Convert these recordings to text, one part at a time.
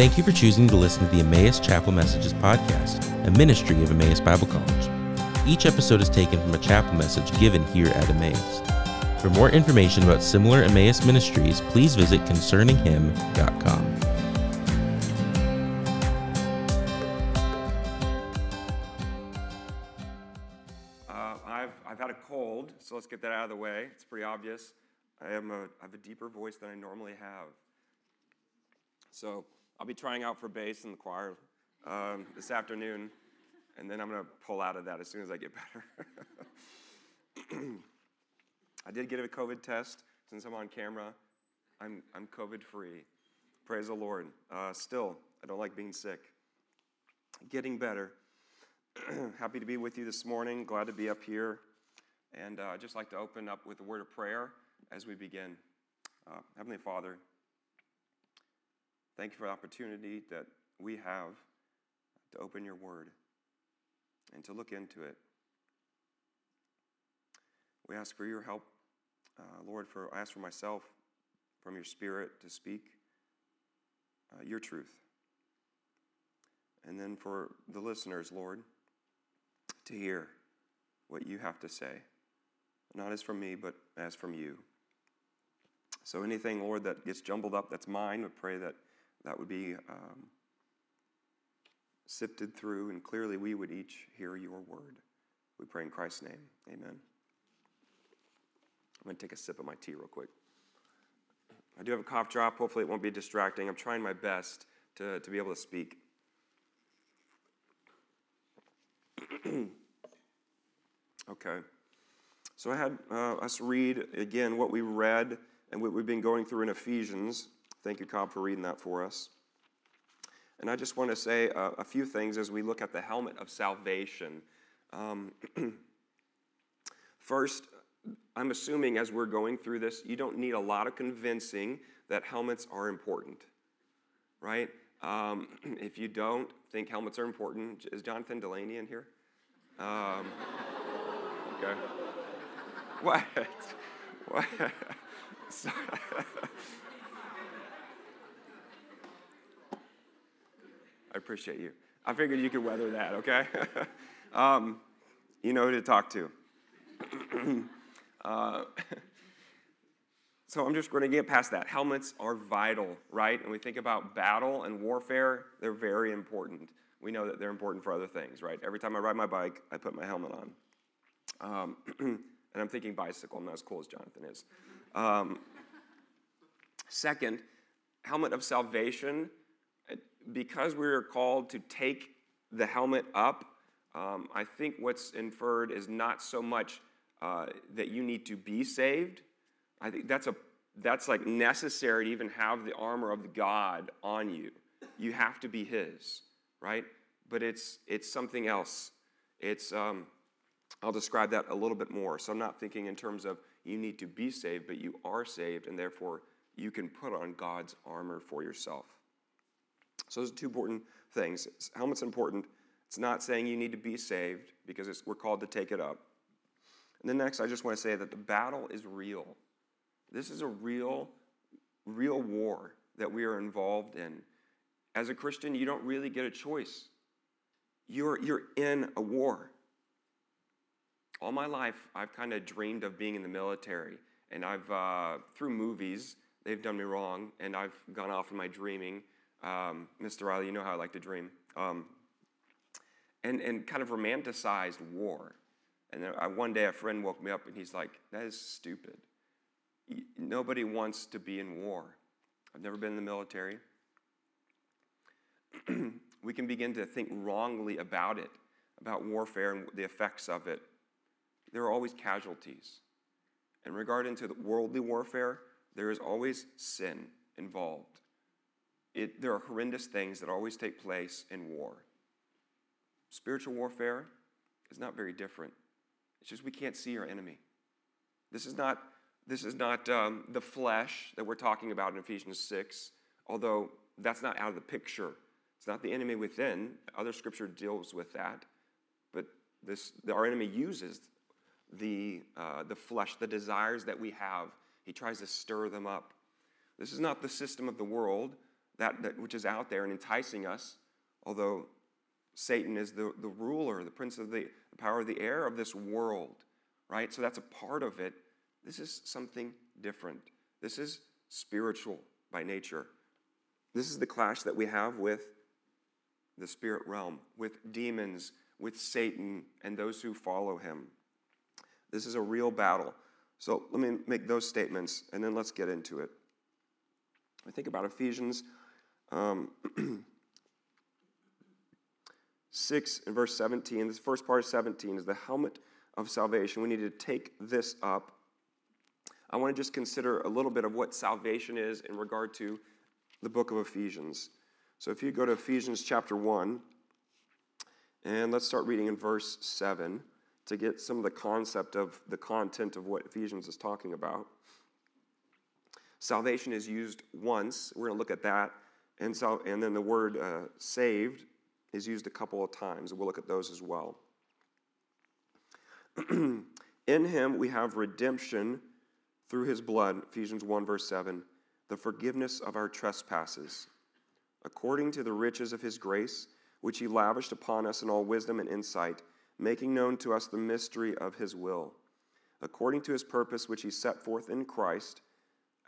Thank you for choosing to listen to the Emmaus Chapel Messages podcast, a ministry of Emmaus Bible College. Each episode is taken from a chapel message given here at Emmaus. For more information about similar Emmaus ministries, please visit concerninghim.com. Uh, I've, I've had a cold, so let's get that out of the way. It's pretty obvious. I, am a, I have a deeper voice than I normally have. So I'll be trying out for bass in the choir um, this afternoon, and then I'm going to pull out of that as soon as I get better. I did get a COVID test since I'm on camera. I'm, I'm COVID free. Praise the Lord. Uh, still, I don't like being sick. Getting better. Happy to be with you this morning. Glad to be up here. And uh, I'd just like to open up with a word of prayer as we begin. Uh, Heavenly Father, thank you for the opportunity that we have to open your word and to look into it. We ask for your help, uh, Lord, for I ask for myself from your spirit to speak uh, your truth. And then for the listeners, Lord, to hear what you have to say, not as from me, but as from you. So anything, Lord, that gets jumbled up, that's mine, we pray that that would be um, sifted through, and clearly we would each hear your word. We pray in Christ's name. Amen. I'm going to take a sip of my tea real quick. I do have a cough drop. Hopefully, it won't be distracting. I'm trying my best to, to be able to speak. okay. So I had uh, us read again what we read and what we've been going through in Ephesians. Thank you, Cobb, for reading that for us. And I just want to say a, a few things as we look at the helmet of salvation. Um, first, I'm assuming as we're going through this, you don't need a lot of convincing that helmets are important, right? Um, if you don't think helmets are important, is Jonathan Delaney in here? Um, okay. What? What? I appreciate you. I figured you could weather that, okay? um, you know who to talk to. uh, so I'm just going to get past that. Helmets are vital, right? And we think about battle and warfare, they're very important. We know that they're important for other things, right? Every time I ride my bike, I put my helmet on. Um, and I'm thinking bicycle, I'm not as cool as Jonathan is. Um, second, helmet of salvation. Because we are called to take the helmet up, um, I think what's inferred is not so much uh, that you need to be saved. I think that's a that's like necessary to even have the armor of God on you. You have to be His, right? But it's it's something else. It's um, I'll describe that a little bit more. So I'm not thinking in terms of you need to be saved, but you are saved, and therefore you can put on God's armor for yourself. So those are two important things. Helmet's important. It's not saying you need to be saved because we're called to take it up. And then next, I just want to say that the battle is real. This is a real, real war that we are involved in. As a Christian, you don't really get a choice. You're, you're in a war. All my life, I've kind of dreamed of being in the military. And I've, uh, through movies, they've done me wrong, and I've gone off in my dreaming. Um, Mr. Riley, you know how I like to dream. Um, and, and kind of romanticized war. And I, one day a friend woke me up and he's like, That is stupid. Nobody wants to be in war. I've never been in the military. we can begin to think wrongly about it, about warfare and the effects of it. There are always casualties. In regard into the worldly warfare, there is always sin involved. It, there are horrendous things that always take place in war. Spiritual warfare is not very different. It's just we can't see our enemy. This is not, this is not um, the flesh that we're talking about in Ephesians 6, although that's not out of the picture. It's not the enemy within. Other scripture deals with that. But this, our enemy uses the, uh, the flesh, the desires that we have. He tries to stir them up. This is not the system of the world. That, that which is out there and enticing us, although Satan is the, the ruler, the prince of the, the power of the air of this world, right? So that's a part of it. This is something different. This is spiritual by nature. This is the clash that we have with the spirit realm, with demons, with Satan, and those who follow him. This is a real battle. So let me make those statements and then let's get into it. I think about Ephesians um, 6 and verse 17. This first part of 17 is the helmet of salvation. We need to take this up. I want to just consider a little bit of what salvation is in regard to the book of Ephesians. So if you go to Ephesians chapter 1, and let's start reading in verse 7 to get some of the concept of the content of what Ephesians is talking about. Salvation is used once. We're going to look at that. And, so, and then the word uh, saved is used a couple of times. We'll look at those as well. In him we have redemption through his blood, Ephesians 1, verse 7, the forgiveness of our trespasses, according to the riches of his grace, which he lavished upon us in all wisdom and insight, making known to us the mystery of his will, according to his purpose, which he set forth in Christ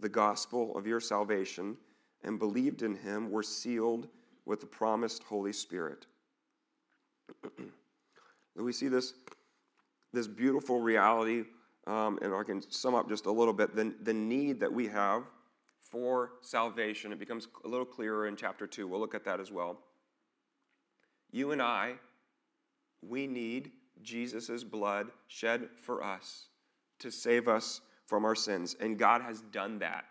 the gospel of your salvation, and believed in him, were sealed with the promised Holy Spirit. we see this, this beautiful reality, um, and I can sum up just a little bit the, the need that we have for salvation. It becomes a little clearer in chapter 2. We'll look at that as well. You and I, we need Jesus' blood shed for us to save us from our sins. And God has done that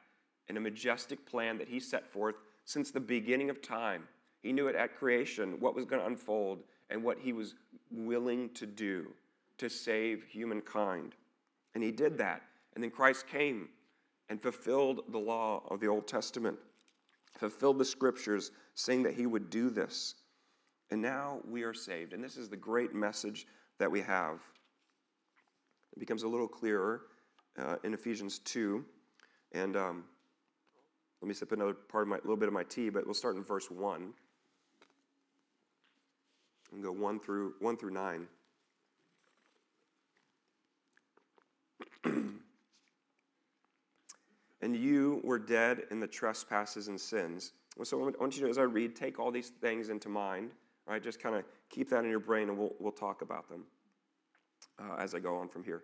in a majestic plan that He set forth since the beginning of time. He knew it at creation, what was going to unfold, and what he was willing to do to save humankind. And he did that. And then Christ came and fulfilled the law of the Old Testament, fulfilled the scriptures saying that he would do this. And now we are saved. And this is the great message that we have. It becomes a little clearer uh, in Ephesians 2. And um, let me sip another part of my, little bit of my tea, but we'll start in verse 1 and go 1 through 1 through 9. and you were dead in the trespasses and sins. So I want you to, as I read, take all these things into mind. Right, just kind of keep that in your brain, and we'll we'll talk about them uh, as I go on from here.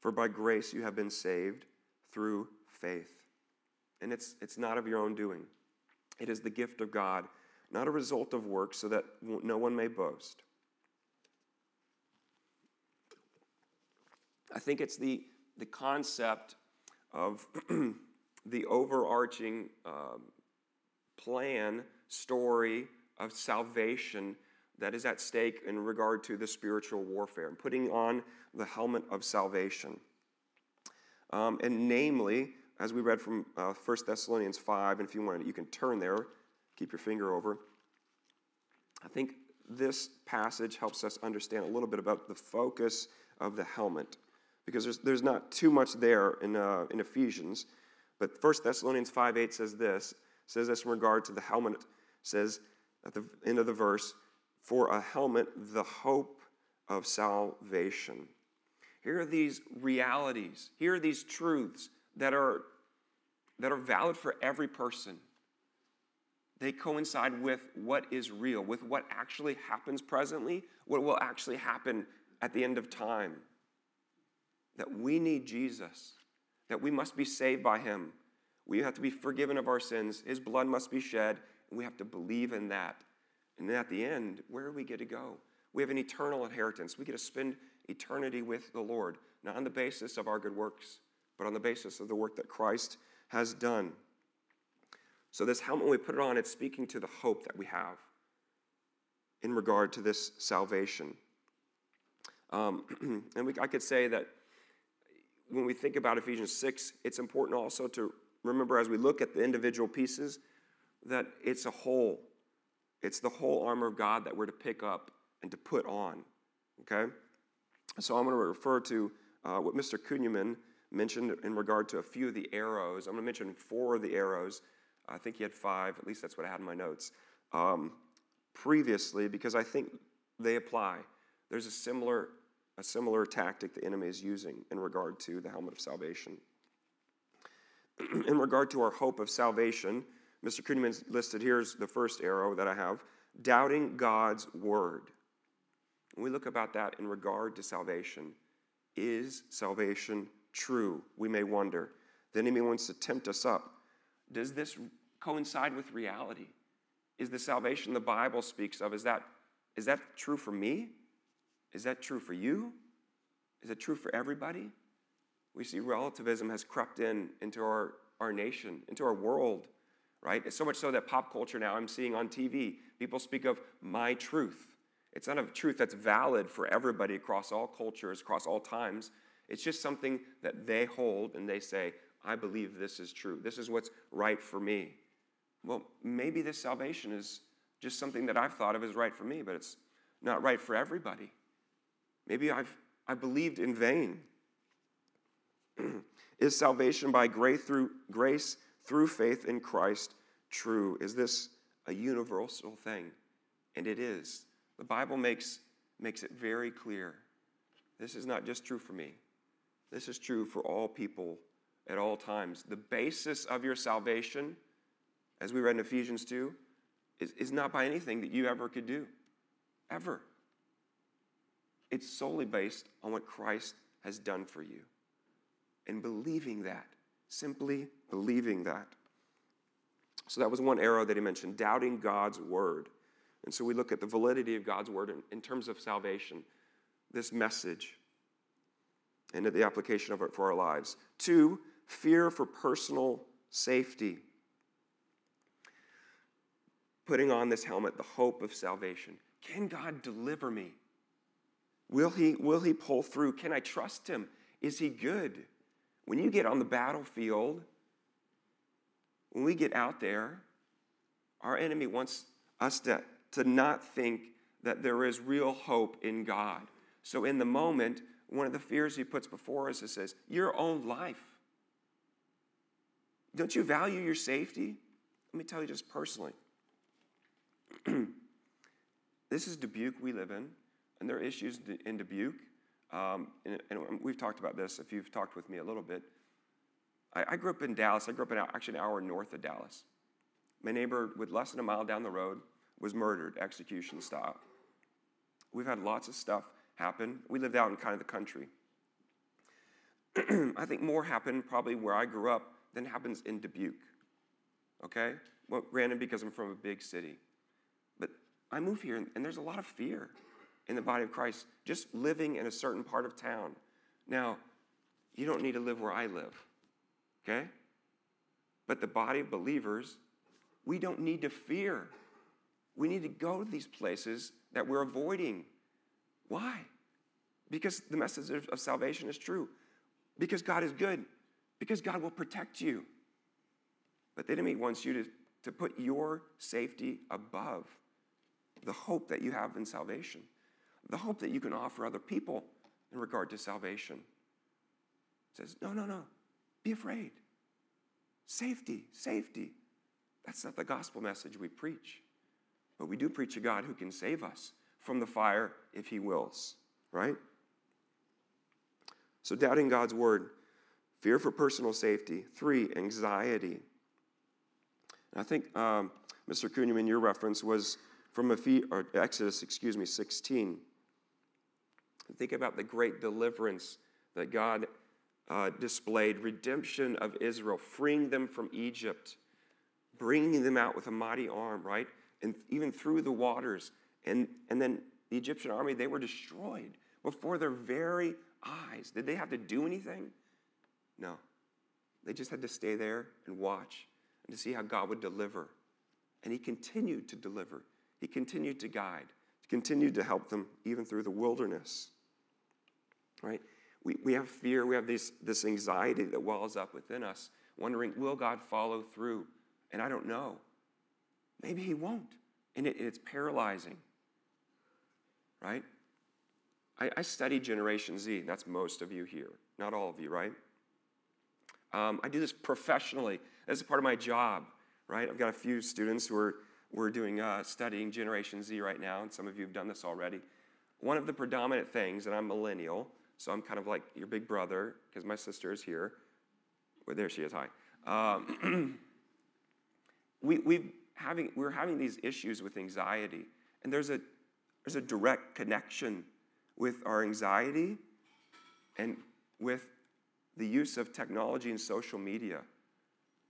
For by grace you have been saved through faith. And it's, it's not of your own doing, it is the gift of God, not a result of works, so that no one may boast. I think it's the, the concept of the overarching um, plan, story of salvation that is at stake in regard to the spiritual warfare and putting on the helmet of salvation. Um, and namely, as we read from uh, 1 Thessalonians 5, and if you want, you can turn there, keep your finger over. I think this passage helps us understand a little bit about the focus of the helmet because there's, there's not too much there in, uh, in Ephesians. But 1 Thessalonians 5 8 says this, says this in regard to the helmet, says at the end of the verse, for a helmet, the hope of salvation. Here are these realities, here are these truths that are, that are valid for every person. They coincide with what is real, with what actually happens presently, what will actually happen at the end of time. That we need Jesus, that we must be saved by him. We have to be forgiven of our sins. His blood must be shed, and we have to believe in that. And then at the end, where do we get to go? We have an eternal inheritance. We get to spend eternity with the Lord, not on the basis of our good works, but on the basis of the work that Christ has done. So, this helmet, when we put it on, it's speaking to the hope that we have in regard to this salvation. Um, and we, I could say that when we think about Ephesians 6, it's important also to remember as we look at the individual pieces that it's a whole. It's the whole armor of God that we're to pick up and to put on. Okay? So I'm going to refer to uh, what Mr. Kuhneman mentioned in regard to a few of the arrows. I'm going to mention four of the arrows I think he had five, at least that's what I had in my notes, um, previously, because I think they apply. There's a similar, a similar tactic the enemy is using in regard to the helmet of salvation. in regard to our hope of salvation, Mr. Kuhneman's listed here's the first arrow that I have doubting God's word. When we look about that in regard to salvation, is salvation true? We may wonder. The enemy wants to tempt us up does this coincide with reality? Is the salvation the Bible speaks of, is that, is that true for me? Is that true for you? Is it true for everybody? We see relativism has crept in into our, our nation, into our world, right? It's so much so that pop culture now I'm seeing on TV, people speak of my truth. It's not a truth that's valid for everybody across all cultures, across all times. It's just something that they hold and they say, I believe this is true. This is what's right for me. Well, maybe this salvation is just something that I've thought of as right for me, but it's not right for everybody. Maybe I've, I believed in vain. is salvation by grace through, grace through faith in Christ true? Is this a universal thing? And it is. The Bible makes, makes it very clear. This is not just true for me, this is true for all people at all times. The basis of your salvation, as we read in Ephesians 2, is, is not by anything that you ever could do. Ever. It's solely based on what Christ has done for you. And believing that, simply believing that. So that was one arrow that he mentioned, doubting God's word. And so we look at the validity of God's word in, in terms of salvation, this message, and the application of it for our lives. Two, fear for personal safety. Putting on this helmet, the hope of salvation. Can God deliver me? Will he, will he pull through? Can I trust him? Is he good? When you get on the battlefield, when we get out there, our enemy wants us to, to not think that there is real hope in God. So, in the moment, one of the fears he puts before us is says, Your own life. Don't you value your safety? Let me tell you just personally. this is Dubuque we live in, and there are issues in Dubuque. Um, and, and, we've talked about this if you've talked with me a little bit. I, I grew up in Dallas. I grew up in actually an hour north of Dallas. My neighbor, with less than a mile down the road, was murdered, execution style. We've had lots of stuff happen. We lived out in kind of the country. I think more happened probably where I grew up than happens in Dubuque. Okay? Well, granted, because I'm from a big city. But I move here, and there's a lot of fear in the body of Christ just living in a certain part of town. Now, you don't need to live where I live. Okay? But the body of believers, we don't need to fear. We need to go to these places that we're avoiding. Why? Because the message of salvation is true. Because God is good because God will protect you. But the enemy wants you to, to put your safety above the hope that you have in salvation, the hope that you can offer other people in regard to salvation. It says, no, no, no, be afraid. Safety, safety. That's not the gospel message we preach. But we do preach a God who can save us from the fire if he wills, right? So, doubting God's word, fear for personal safety. Three, anxiety. And I think, um, Mr. Kuhneman, your reference was from or Exodus, excuse me, 16. Think about the great deliverance that God uh, displayed redemption of Israel, freeing them from Egypt, bringing them out with a mighty arm, right? And even through the waters. And, and then the Egyptian army, they were destroyed before their very eyes. Did they have to do anything? No. They just had to stay there and watch and to see how God would deliver. And He continued to deliver, He continued to guide, He continued to help them even through the wilderness. Right? We, we have fear, we have this, this anxiety that wells up within us, wondering, will God follow through? And I don't know. Maybe He won't. And it, it's paralyzing. Right? I, I study Generation Z. and That's most of you here, not all of you, right? Um, I do this professionally. This is part of my job, right? I've got a few students who are we're doing uh, studying Generation Z right now, and some of you have done this already. One of the predominant things, and I'm millennial, so I'm kind of like your big brother because my sister is here. Well, there she is. Hi. Um, we, we having, we're having these issues with anxiety, and there's a, there's a direct connection with our anxiety and with the use of technology and social media.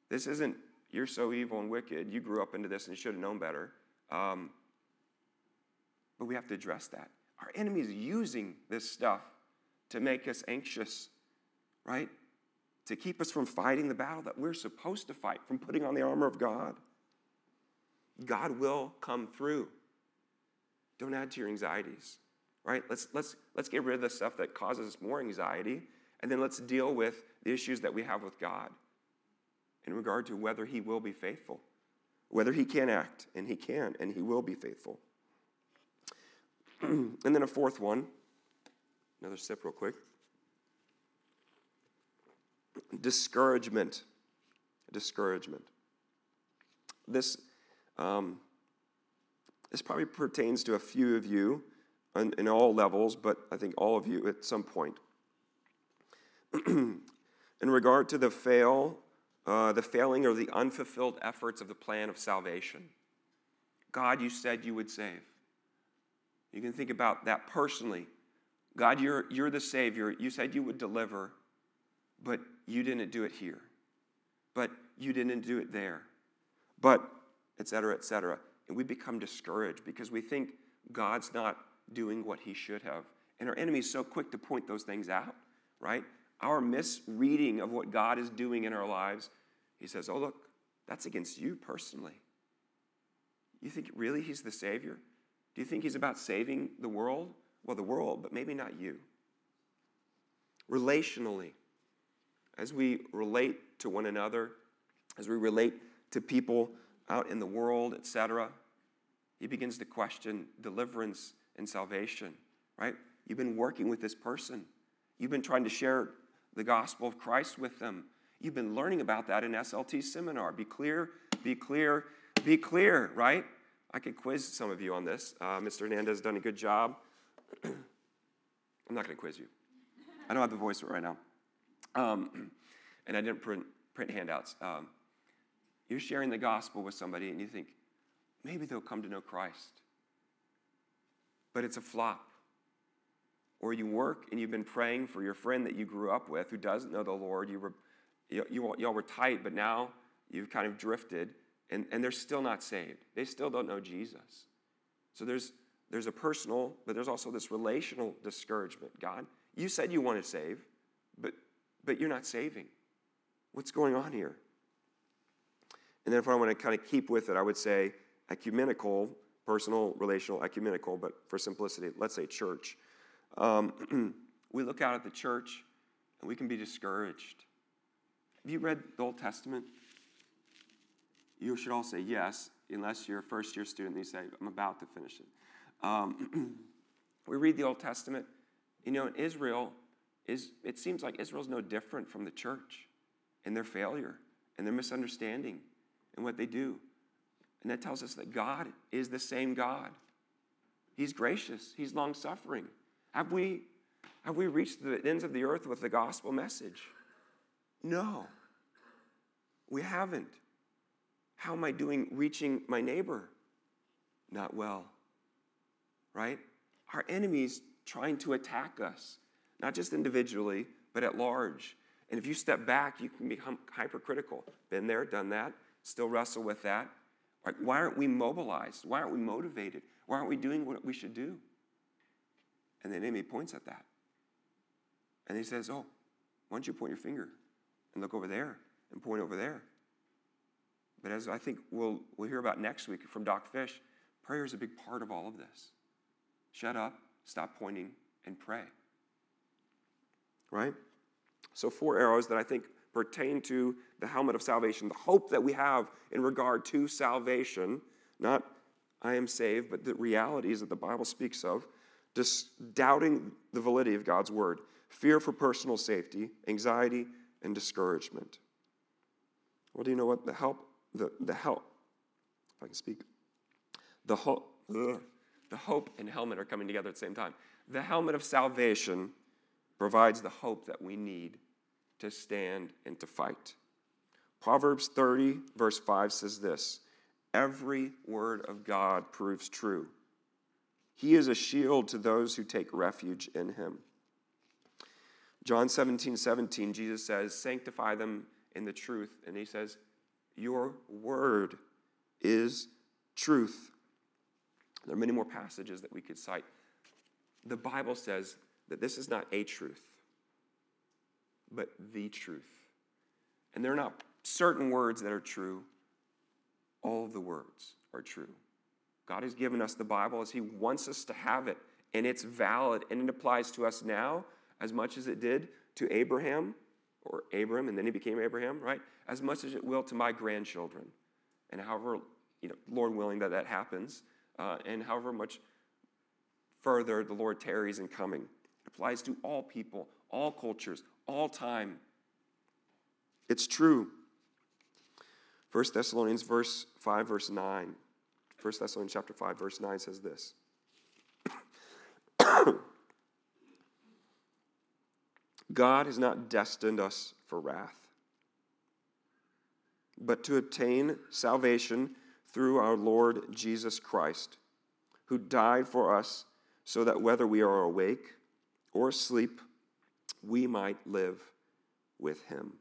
This isn't, you're so evil and wicked, you grew up into this and should have known better. Um, but we have to address that. Our enemy is using this stuff to make us anxious, right? To keep us from fighting the battle that we're supposed to fight, from putting on the armor of God. God will come through. Don't add to your anxieties, right? Let's, let's, let's get rid of the stuff that causes us more anxiety, and then let's deal with the issues that we have with God in regard to whether He will be faithful, whether He can act, and He can, and He will be faithful. and then a fourth one Another sip, real quick. Discouragement. Discouragement. This, um, this probably pertains to a few of you in, in all levels, but I think all of you at some point. in regard to the fail, uh, the failing or the unfulfilled efforts of the plan of salvation. God, you said you would save. You can think about that personally God, you're, you're the Savior. You said you would deliver, but you didn't do it here. But you didn't do it there. But, et cetera, et cetera. And we become discouraged because we think God's not doing what he should have. And our enemy is so quick to point those things out, right? Our misreading of what God is doing in our lives, he says, Oh, look, that's against you personally. You think really he's the Savior? Do you think he's about saving the world? Well, the world, but maybe not you. Relationally, as we relate to one another, as we relate to people out in the world, etc., he begins to question deliverance and salvation, right? You've been working with this person. You've been trying to share the gospel of Christ with them. You've been learning about that in SLT seminar. Be clear, be clear, be clear, right? I could quiz some of you on this. Uh, Mr. Hernandez has done a good job. I'm not going to quiz you. I don't have the voice right now. Um, and I didn't print, print handouts. Um, you're sharing the gospel with somebody and you think, maybe they'll come to know Christ. But it's a flop. Or you work and you've been praying for your friend that you grew up with who doesn't know the Lord. You were, you, you, y'all were tight, but now you've kind of drifted and, and they're still not saved. They still don't know Jesus. So there's, there's a personal, but there's also this relational discouragement. God, you said you want to save, but, but you're not saving. What's going on here? And then if I want to kind of keep with it, I would say ecumenical, personal, relational, ecumenical, but for simplicity, let's say church. Um, we look out at the church and we can be discouraged. Have you read the Old Testament? You should all say yes, unless you're a first year student and you say, I'm about to finish it. Um, we read the Old Testament. You know, in Israel, is, it seems like Israel's no different from the church in their failure and their misunderstanding and what they do. And that tells us that God is the same God. He's gracious, He's long suffering. Have we, have we reached the ends of the earth with the gospel message? No, we haven't. How am I doing reaching my neighbor? Not well, right? Our enemies trying to attack us, not just individually, but at large. And if you step back, you can become hypercritical. Been there, done that, still wrestle with that. Why aren't we mobilized? Why aren't we motivated? Why aren't we doing what we should do? And the enemy points at that. And he says, Oh, why don't you point your finger and look over there and point over there? But as I think we'll, we'll hear about next week from Doc Fish, prayer is a big part of all of this. Shut up, stop pointing, and pray. Right? So, four arrows that I think pertain to the helmet of salvation, the hope that we have in regard to salvation, not I am saved, but the realities that the Bible speaks of, just doubting the validity of God's word, fear for personal safety, anxiety, and discouragement. Well, do you know what the help, the, the help, if I can speak, the hope, the hope and helmet are coming together at the same time. The helmet of salvation provides the hope that we need to stand and to fight. Proverbs 30, verse 5 says this Every word of God proves true. He is a shield to those who take refuge in him. John 17, 17, Jesus says, Sanctify them in the truth. And he says, Your word is truth. There are many more passages that we could cite. The Bible says that this is not a truth, but the truth. And there are not certain words that are true, all of the words are true. God has given us the Bible as He wants us to have it, and it's valid, and it applies to us now as much as it did to Abraham, or Abram, and then he became Abraham, right? As much as it will to my grandchildren. And however, you know, Lord willing that that happens, uh, and however much further the Lord tarries in coming. It applies to all people, all cultures, all time. It's true. 1 Thessalonians verse 5 verse 9. 1 Thessalonians chapter 5 verse 9 says this. God has not destined us for wrath, but to obtain salvation through our Lord Jesus Christ, who died for us so that whether we are awake or asleep, we might live with him.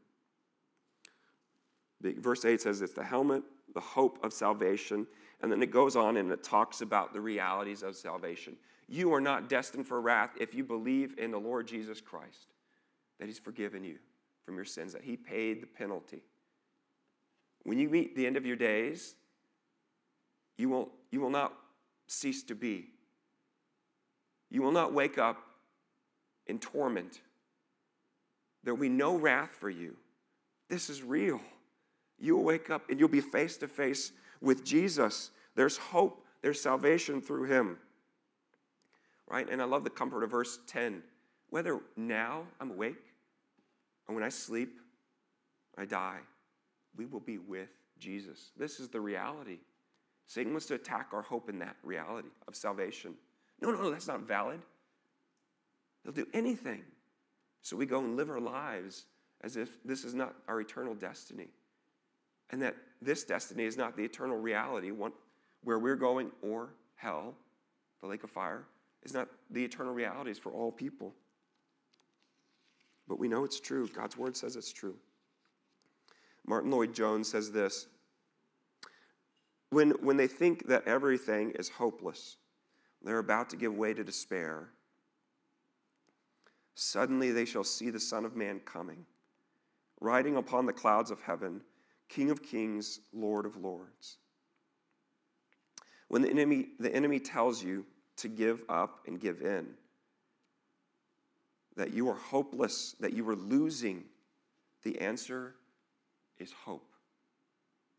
Verse 8 says it's the helmet, the hope of salvation, and then it goes on and it talks about the realities of salvation. You are not destined for wrath if you believe in the Lord Jesus Christ, that He's forgiven you from your sins, that He paid the penalty. When you meet the end of your days, you will, you will not cease to be. You will not wake up in torment. There will be no wrath for you. This is real. You'll wake up and you'll be face to face with Jesus. There's hope, there's salvation through him. Right? And I love the comfort of verse 10. Whether now I'm awake or when I sleep, I die, we will be with Jesus. This is the reality. Satan wants to attack our hope in that reality of salvation. No, no, no, that's not valid. They'll do anything. So we go and live our lives as if this is not our eternal destiny. And that this destiny is not the eternal reality one, where we're going or hell, the lake of fire, is not the eternal realities for all people. But we know it's true. God's word says it's true. Martyn Lloyd-Jones says this when, when they think that everything is hopeless, they're about to give way to despair. Suddenly they shall see the Son of Man coming, riding upon the clouds of heaven, King of kings, Lord of lords. When the enemy, the enemy tells you to give up and give in, that you are hopeless, that you are losing, the answer is hope.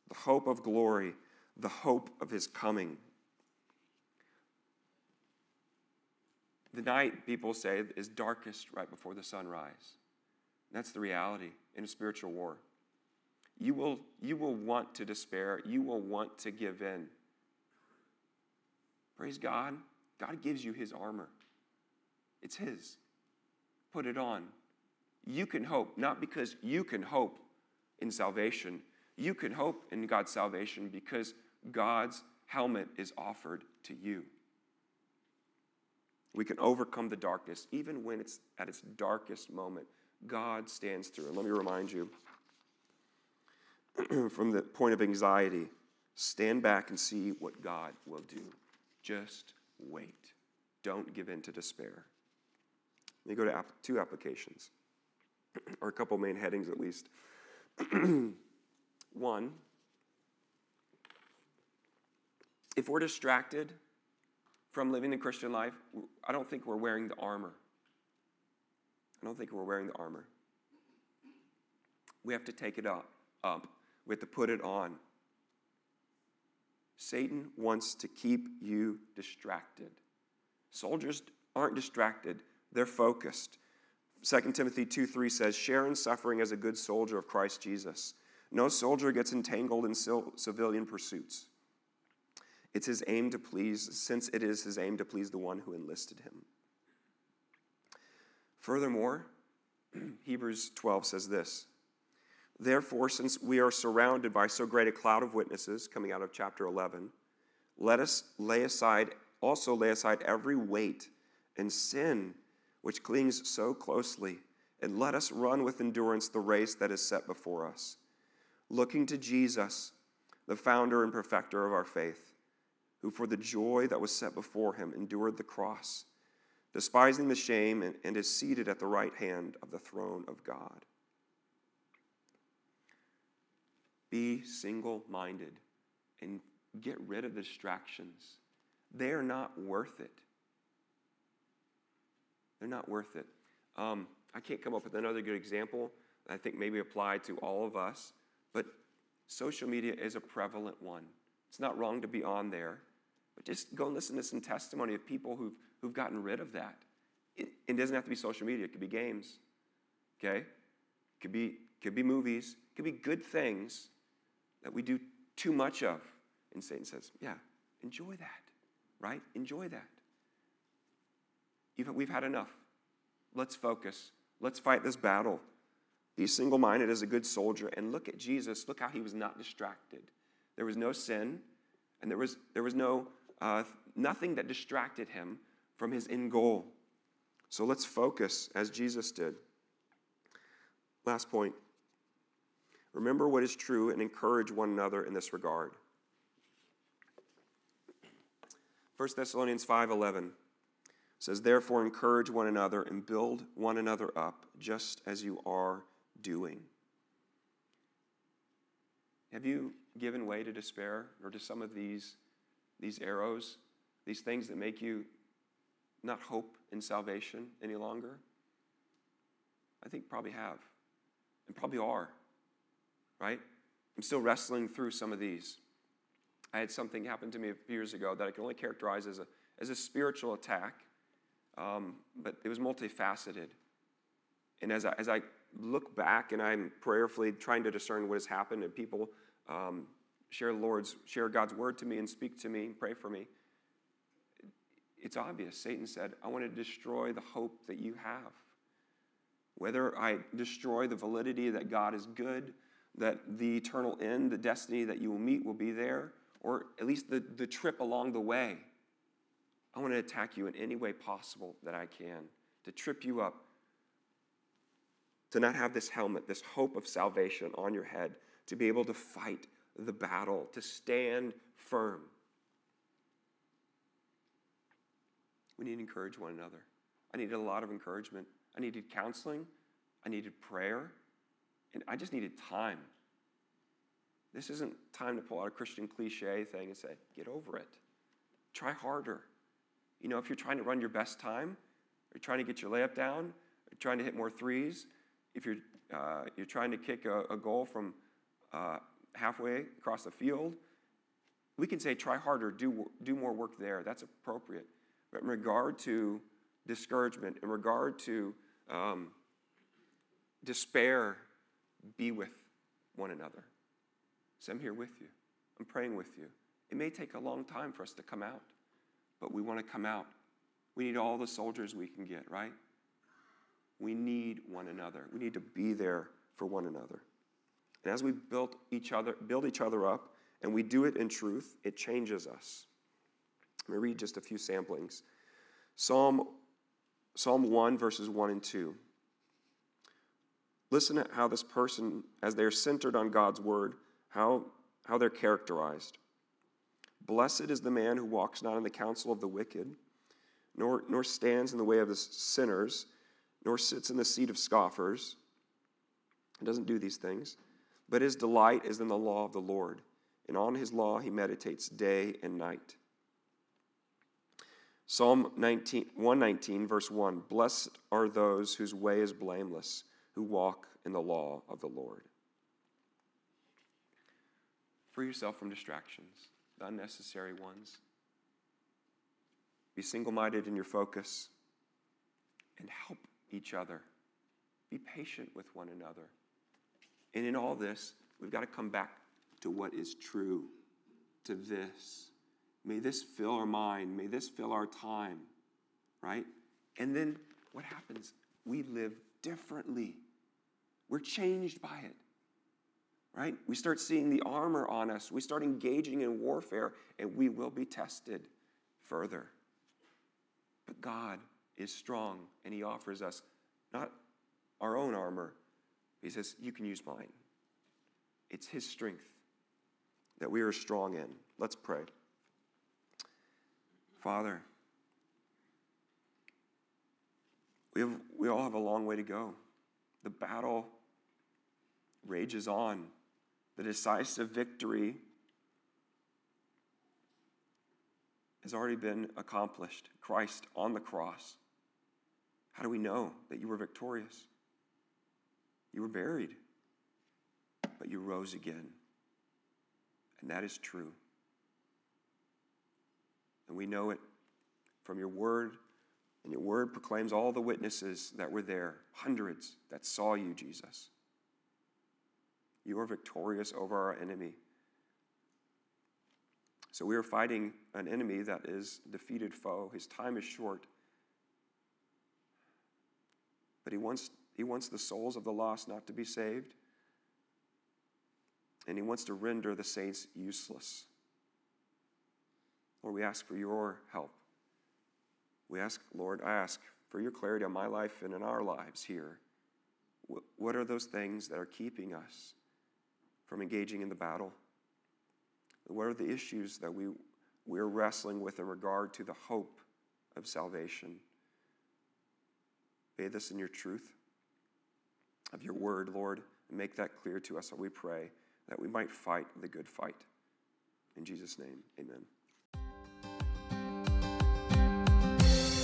the hope of glory, the hope of his coming. The night, people say, is darkest right before the sunrise. That's the reality in a spiritual war. You will, you will want to despair, you will want to give in. Praise God. God gives you his armor, it's his. Put it on. You can hope, not because you can hope in salvation, you can hope in God's salvation because God's helmet is offered to you. We can overcome the darkness even when it's at its darkest moment. God stands through. And let me remind you from the point of anxiety stand back and see what God will do. Just wait. Don't give in to despair. Let me go to two applications, or a couple main headings at least. One, if we're distracted from living the Christian life, I don't think we're wearing the armor. I don't think we're wearing the armor. We have to take it up. up. We have to put it on. Satan wants to keep you distracted. Soldiers aren't distracted, they're focused. 2 Timothy 2 3 says, Share in suffering as a good soldier of Christ Jesus. No soldier gets entangled in civilian pursuits. It's his aim to please, since it is his aim to please the one who enlisted him. Furthermore, Hebrews 12 says this Therefore, since we are surrounded by so great a cloud of witnesses, coming out of chapter 11, let us lay aside, also lay aside every weight and sin which clings so closely, and let us run with endurance the race that is set before us, looking to Jesus, the founder and perfecter of our faith, who for the joy that was set before him endured the cross, despising the shame, and, and is seated at the right hand of the throne of God. Be single minded and get rid of distractions. They're not worth it. They're not worth it. Um, I can't come up with another good example that I think maybe applied to all of us, but social media is a prevalent one. It's not wrong to be on there, but just go and listen to some testimony of people who've, who've gotten rid of that. It, it doesn't have to be social media, it could be games, okay? It could be, could be movies, it could be good things that we do too much of. And Satan says, Yeah, enjoy that, right? Enjoy that. we've had enough. Let's focus. Let's fight this battle. Be single minded as a good soldier and look at Jesus. Look how he was not distracted. There was no sin, and there was, there was no, uh, nothing that distracted him from his end goal. So let's focus as Jesus did. Last point Remember what is true and encourage one another in this regard. 1 Thessalonians 5:11 says therefore encourage one another and build one another up just as you are doing. Have you given way to despair or to some of these these arrows, these things that make you not hope in salvation any longer? I think probably have and probably are right? I'm still wrestling through some of these. I had something happen to me a few years ago that I can only characterize as a, as a spiritual attack, um, but it was multifaceted. And as I, as I look back and I'm prayerfully trying to discern what has happened, and people um, share Lord's share God's word to me and speak to me and pray for me, it's obvious. Satan said, "I want to destroy the hope that you have." Whether I destroy the validity that God is good, that the eternal end, the destiny that you will meet, will be there, or at least the, the trip along the way. I want to attack you in any way possible that I can, to trip you up, to not have this helmet, this hope of salvation on your head, to be able to fight the battle, to stand firm. We need to encourage one another. I needed a lot of encouragement. I needed counseling. I needed prayer. And I just needed time. This isn't time to pull out a Christian cliche thing and say, get over it. Try harder. You know, if you're trying to run your best time, or trying to get your layup down, or trying to hit more threes, if you're, uh, you're trying to kick a, a goal from uh, halfway across the field, we can say, try harder, do, do more work there. That's appropriate. But in regard to discouragement, in regard to um, despair, be with one another. So I'm here with you. I'm praying with you. It may take a long time for us to come out, but we want to come out. We need all the soldiers we can get, right? We need one another. We need to be there for one another. And as we build each other, build each other up, and we do it in truth, it changes us. Let me read just a few samplings. Psalm, Psalm 1, verses 1 and 2. Listen to how this person, as they're centered on God's word, how, how they're characterized. Blessed is the man who walks not in the counsel of the wicked, nor, nor stands in the way of the sinners, nor sits in the seat of scoffers. He doesn't do these things, but his delight is in the law of the Lord, and on his law he meditates day and night. Psalm 19, 119, verse 1 Blessed are those whose way is blameless, who walk in the law of the Lord. Free yourself from distractions, the unnecessary ones. Be single minded in your focus and help each other. Be patient with one another. And in all this, we've got to come back to what is true, to this. May this fill our mind. May this fill our time, right? And then what happens? We live differently. We're changed by it, right? We start seeing the armor on us. We start engaging in warfare, and we will be tested further. But God is strong, and He offers us not our own armor. He says, You can use mine. It's His strength that we are strong in. Let's pray. Father, we, have, we all have a long way to go. The battle rages on. The decisive victory has already been accomplished. Christ on the cross. How do we know that you were victorious? You were buried, but you rose again. And that is true. And we know it from your word, and your word proclaims all the witnesses that were there, hundreds that saw you, Jesus. You are victorious over our enemy. So we are fighting an enemy that is defeated foe. His time is short. But he wants, he wants the souls of the lost not to be saved. And he wants to render the saints useless. Lord, we ask for your help. We ask, Lord, I ask for your clarity on my life and in our lives here. What are those things that are keeping us from engaging in the battle? What are the issues that we, we're wrestling with in regard to the hope of salvation? Bathe us in your truth of your word, Lord, and make that clear to us, we pray, that we might fight the good fight. In Jesus' name, amen.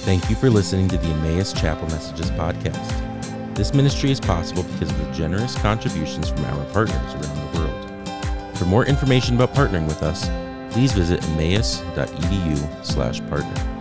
Thank you for listening to the Emmaus Chapel Messages podcast. This ministry is possible because of the generous contributions from our partners around the world. For more information about partnering with us, please visit emmaus.edu/partner.